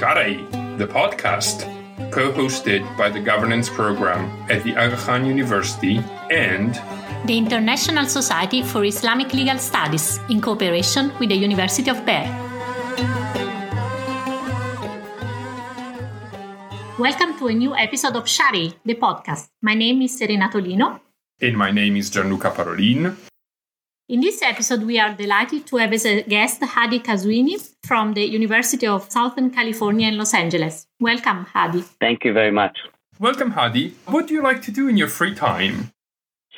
Shara'i, the podcast, co hosted by the governance program at the Aga Khan University and the International Society for Islamic Legal Studies in cooperation with the University of Bern. Welcome to a new episode of Shari, the podcast. My name is Serena Tolino. And my name is Gianluca Parolin. In this episode, we are delighted to have as a guest Hadi Qazwini from the University of Southern California in Los Angeles. Welcome, Hadi. Thank you very much. Welcome, Hadi. What do you like to do in your free time?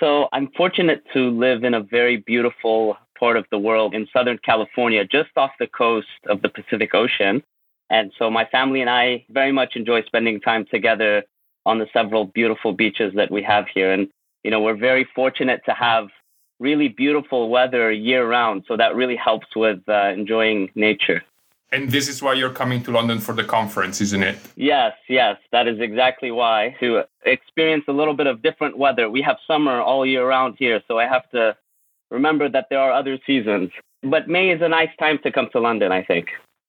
So, I'm fortunate to live in a very beautiful part of the world in Southern California, just off the coast of the Pacific Ocean. And so, my family and I very much enjoy spending time together on the several beautiful beaches that we have here. And, you know, we're very fortunate to have really beautiful weather year round. So that really helps with uh, enjoying nature. And this is why you're coming to London for the conference, isn't it? Yes, yes, that is exactly why. To experience a little bit of different weather. We have summer all year round here, so I have to remember that there are other seasons. But May is a nice time to come to London, I think.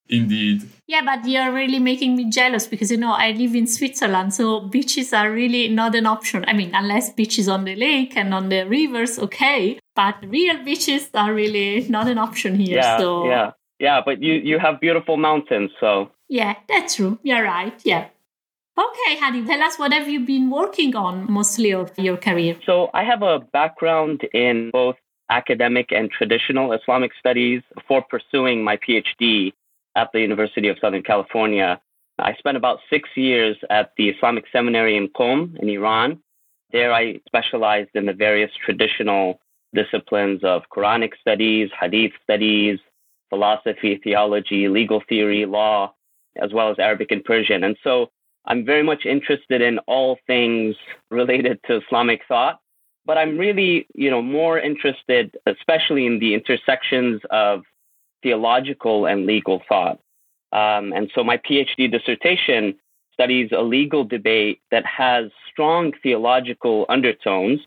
Indeed. Yeah, but you're really making me jealous because you know I live in Switzerland, so beaches are really not an option. I mean, unless beaches on the lake and on the rivers, okay, but real beaches are really not an option here. Yeah, so yeah, yeah. But you you have beautiful mountains, so yeah, that's true. You're right. Yeah. Okay, Hadi, tell us what have you been working on mostly of your career? So I have a background in both academic and traditional Islamic studies before pursuing my PhD at the University of Southern California. I spent about six years at the Islamic Seminary in Qom in Iran. There I specialized in the various traditional disciplines of Quranic studies, Hadith studies, philosophy, theology, legal theory, law, as well as Arabic and Persian. And so I'm very much interested in all things related to Islamic thought, but I'm really, you know, more interested, especially in the intersections of theological and legal thought. Um, and so my PhD dissertation studies a legal debate that has strong theological undertones.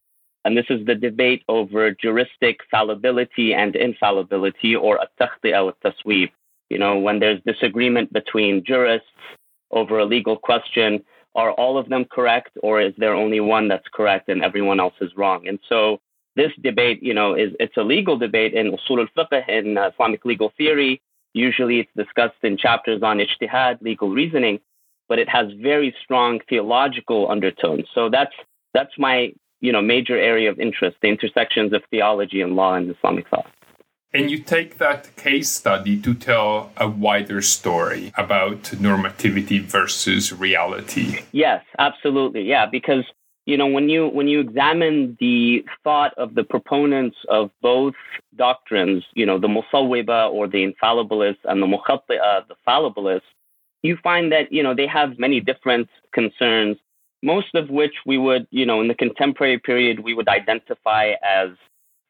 And this is the debate over juristic fallibility and infallibility, or at-takhti'a wa tasweeb. You know, when there's disagreement between jurists over a legal question, are all of them correct, or is there only one that's correct and everyone else is wrong? And so this debate, you know, is it's a legal debate in usul al-fiqh in Islamic legal theory. Usually, it's discussed in chapters on ijtihad, legal reasoning, but it has very strong theological undertones. So that's that's my you know major area of interest: the intersections of theology and law and Islamic thought. And you take that case study to tell a wider story about normativity versus reality. Yes, absolutely. Yeah, because you know when you when you examine the thought of the proponents of both doctrines you know the musawwiba or the infallibilists and the mukhatti'a the fallibilists you find that you know they have many different concerns most of which we would you know in the contemporary period we would identify as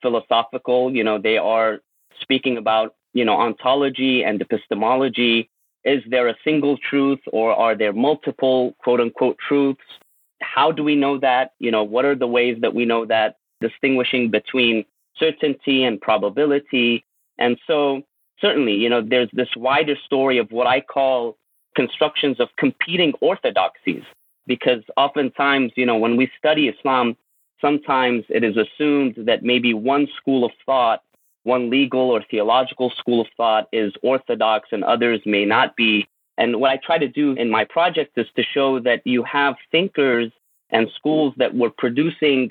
philosophical. You know they are speaking about you know ontology and epistemology. Is there a single truth or are there multiple quote unquote truths how do we know that? You know, what are the ways that we know that? Distinguishing between certainty and probability. And so, certainly, you know, there's this wider story of what I call constructions of competing orthodoxies, because oftentimes, you know, when we study Islam, sometimes it is assumed that maybe one school of thought, one legal or theological school of thought is orthodox and others may not be. And what I try to do in my project is to show that you have thinkers and schools that were producing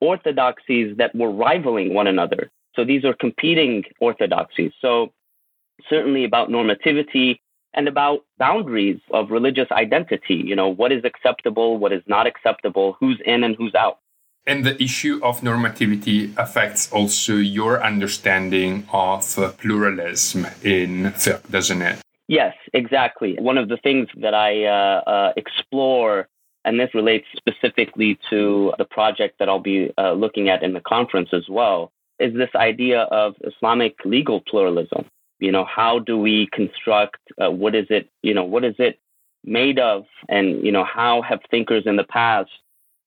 orthodoxies that were rivaling one another. So these are competing orthodoxies. So certainly about normativity and about boundaries of religious identity. You know, what is acceptable, what is not acceptable, who's in and who's out. And the issue of normativity affects also your understanding of pluralism in fiqh, doesn't it? Yes, exactly. One of the things that I uh, uh, explore, and this relates specifically to the project that I'll be uh, looking at in the conference as well, is this idea of Islamic legal pluralism. You know, how do we construct? Uh, what is it? You know, what is it made of? And you know, how have thinkers in the past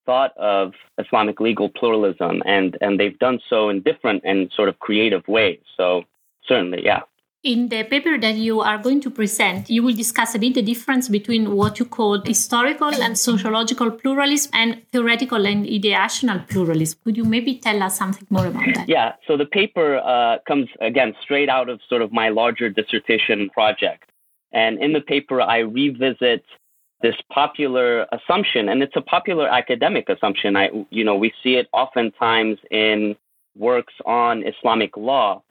thought of Islamic legal pluralism? And and they've done so in different and sort of creative ways. So certainly, yeah. In the paper that you are going to present, you will discuss a bit the difference between what you call historical and sociological pluralism and theoretical and ideational pluralism. Could you maybe tell us something more about that? Yeah, so the paper uh, comes again straight out of sort of my larger dissertation project. And in the paper, I revisit this popular assumption, and it's a popular academic assumption. I, you know, we see it oftentimes in works on Islamic law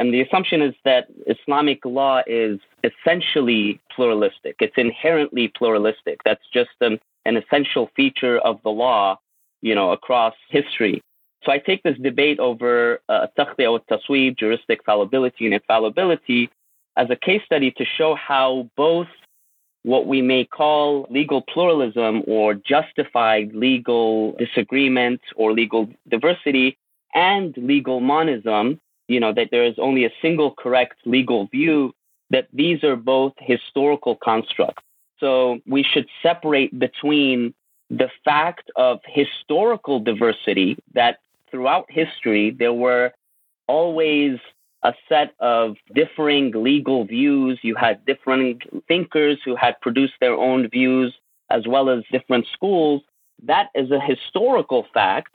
and the assumption is that Islamic law is essentially pluralistic. It's inherently pluralistic. That's just an, an essential feature of the law, you know, across history. So I take this debate over uh, or tasweeb, juristic fallibility and infallibility, as a case study to show how both what we may call legal pluralism or justified legal disagreement or legal diversity and legal monism you know, that there is only a single correct legal view, that these are both historical constructs. So we should separate between the fact of historical diversity, that throughout history, there were always a set of differing legal views. You had different thinkers who had produced their own views, as well as different schools. That is a historical fact,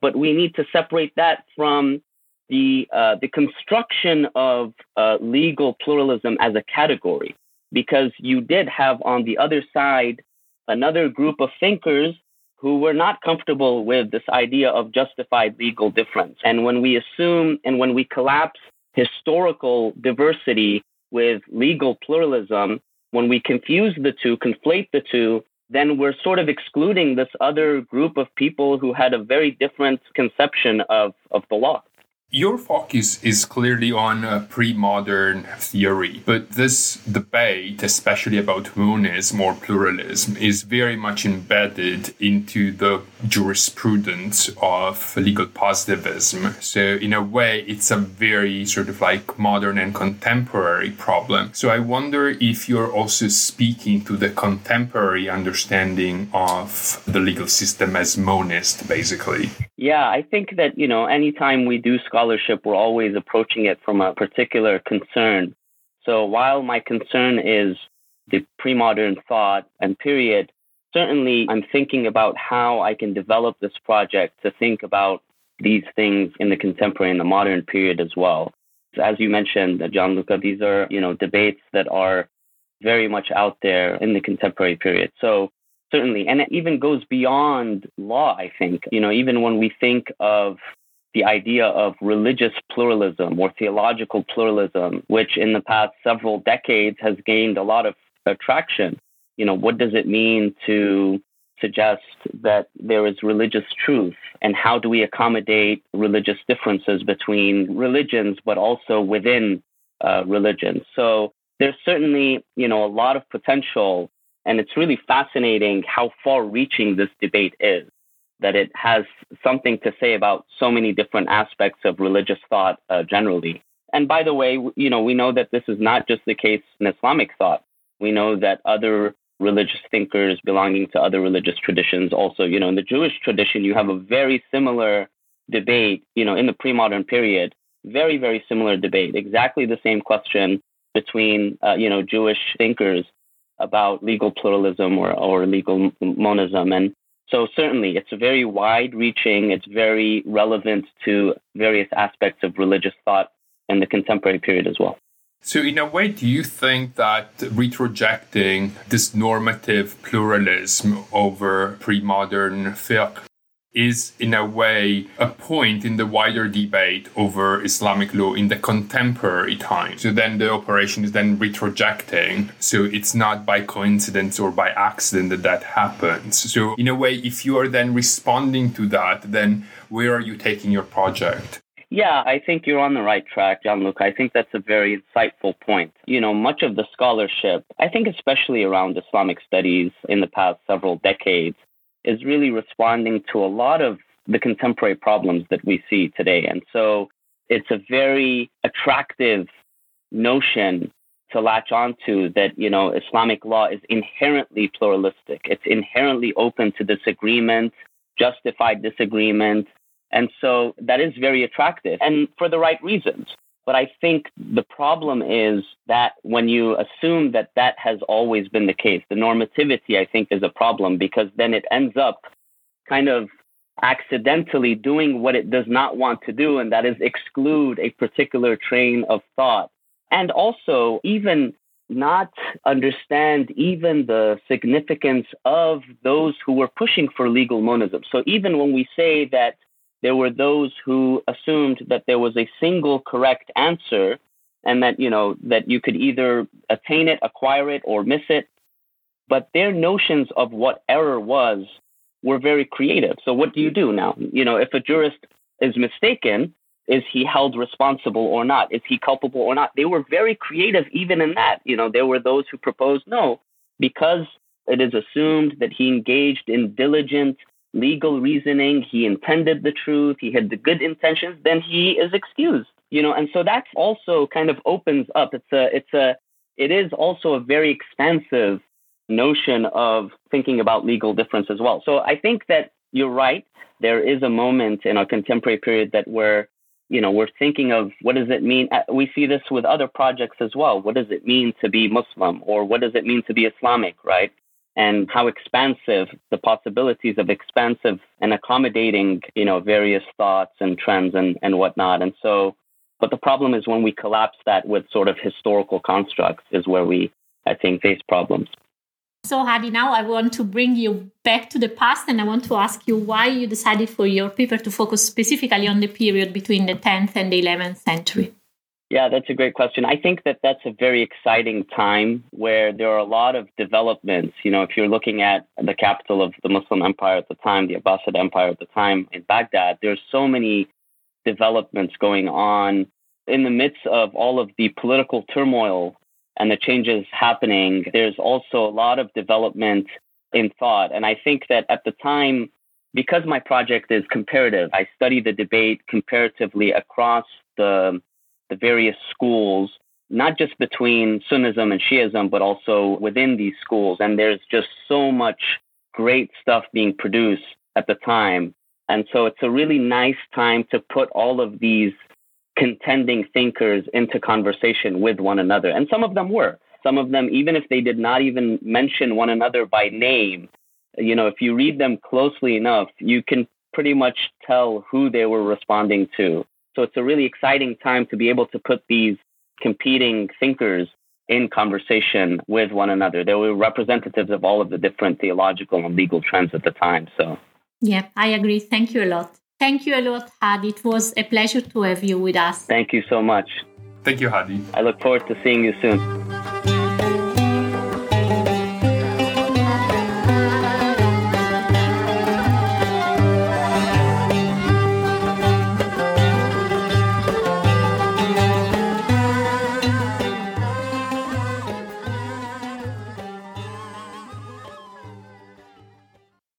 but we need to separate that from the uh, the construction of uh, legal pluralism as a category, because you did have on the other side another group of thinkers who were not comfortable with this idea of justified legal difference. And when we assume and when we collapse historical diversity with legal pluralism, when we confuse the two, conflate the two, then we're sort of excluding this other group of people who had a very different conception of, of the law. Your focus is clearly on uh, pre modern theory, but this debate, especially about monism or pluralism, is very much embedded into the jurisprudence of legal positivism. So, in a way, it's a very sort of like modern and contemporary problem. So, I wonder if you're also speaking to the contemporary understanding of the legal system as monist, basically. Yeah, I think that, you know, anytime we do scholarship, we're always approaching it from a particular concern. So while my concern is the pre modern thought and period, certainly I'm thinking about how I can develop this project to think about these things in the contemporary and the modern period as well. As you mentioned, Gianluca, these are, you know, debates that are very much out there in the contemporary period. So certainly. And it even goes beyond law, I think. You know, even when we think of the idea of religious pluralism or theological pluralism, which in the past several decades has gained a lot of attraction. You know, what does it mean to suggest that there is religious truth and how do we accommodate religious differences between religions, but also within uh, religions? So there's certainly, you know, a lot of potential and it's really fascinating how far reaching this debate is, that it has something to say about so many different aspects of religious thought uh, generally. And by the way, you know, we know that this is not just the case in Islamic thought. We know that other religious thinkers belonging to other religious traditions also, you know, in the Jewish tradition, you have a very similar debate, you know, in the pre-modern period, very, very similar debate, exactly the same question between, uh, you know, Jewish thinkers about legal pluralism or, or legal monism. And so certainly it's very wide reaching, it's very relevant to various aspects of religious thought in the contemporary period as well. So, in a way, do you think that retrojecting this normative pluralism over pre modern fiqh is in a way a point in the wider debate over Islamic law in the contemporary time. So then the operation is then retrojecting. So it's not by coincidence or by accident that that happens. So in a way, if you are then responding to that, then where are you taking your project? Yeah, I think you're on the right track, Gianluca. I think that's a very insightful point. You know, much of the scholarship, I think especially around Islamic studies in the past several decades, is really responding to a lot of the contemporary problems that we see today. And so it's a very attractive notion to latch onto that, you know, Islamic law is inherently pluralistic. It's inherently open to disagreement, justified disagreement. And so that is very attractive and for the right reasons. But I think the problem is that when you assume that that has always been the case, the normativity, I think, is a problem because then it ends up kind of accidentally doing what it does not want to do, and that is exclude a particular train of thought. And also, even not understand even the significance of those who were pushing for legal monism. So even when we say that there were those who assumed that there was a single correct answer and that, you know, that you could either attain it, acquire it, or miss it. But their notions of what error was were very creative. So what do you do now? You know, if a jurist is mistaken, is he held responsible or not? Is he culpable or not? They were very creative even in that. You know, there were those who proposed no, because it is assumed that he engaged in diligent legal reasoning, he intended the truth, he had the good intentions, then he is excused. You know, and so that also kind of opens up. It's a, it's a, it is also a very expansive notion of thinking about legal difference as well. So I think that you're right. There is a moment in our contemporary period that where, you know, we're thinking of what does it mean? Uh, we see this with other projects as well. What does it mean to be Muslim or what does it mean to be Islamic, right? And how expansive the possibilities of expansive and accommodating, you know, various thoughts and trends and, and whatnot. And so, but the problem is when we collapse that with sort of historical constructs is where we, I think, face problems. So, Hadi, now I want to bring you back to the past and I want to ask you why you decided for your paper to focus specifically on the period between the 10th and the 11th century. Yeah, that's a great question. I think that that's a very exciting time where there are a lot of developments. You know, if you're looking at the capital of the Muslim Empire at the time, the Abbasid Empire at the time in Baghdad, there's so many developments going on in the midst of all of the political turmoil and the changes happening. There's also a lot of development in thought. And I think that at the time, because my project is comparative, I study the debate comparatively across the the various schools, not just between Sunnism and Shiism, but also within these schools. And there's just so much great stuff being produced at the time. And so it's a really nice time to put all of these contending thinkers into conversation with one another. And some of them were. Some of them, even if they did not even mention one another by name, you know, if you read them closely enough, you can pretty much tell who they were responding to. So it's a really exciting time to be able to put these competing thinkers in conversation with one another. They were representatives of all of the different theological and legal trends at the time. So, yeah, I agree. Thank you a lot. Thank you a lot, Hadi. It was a pleasure to have you with us. Thank you so much. Thank you, Hadi. I look forward to seeing you soon.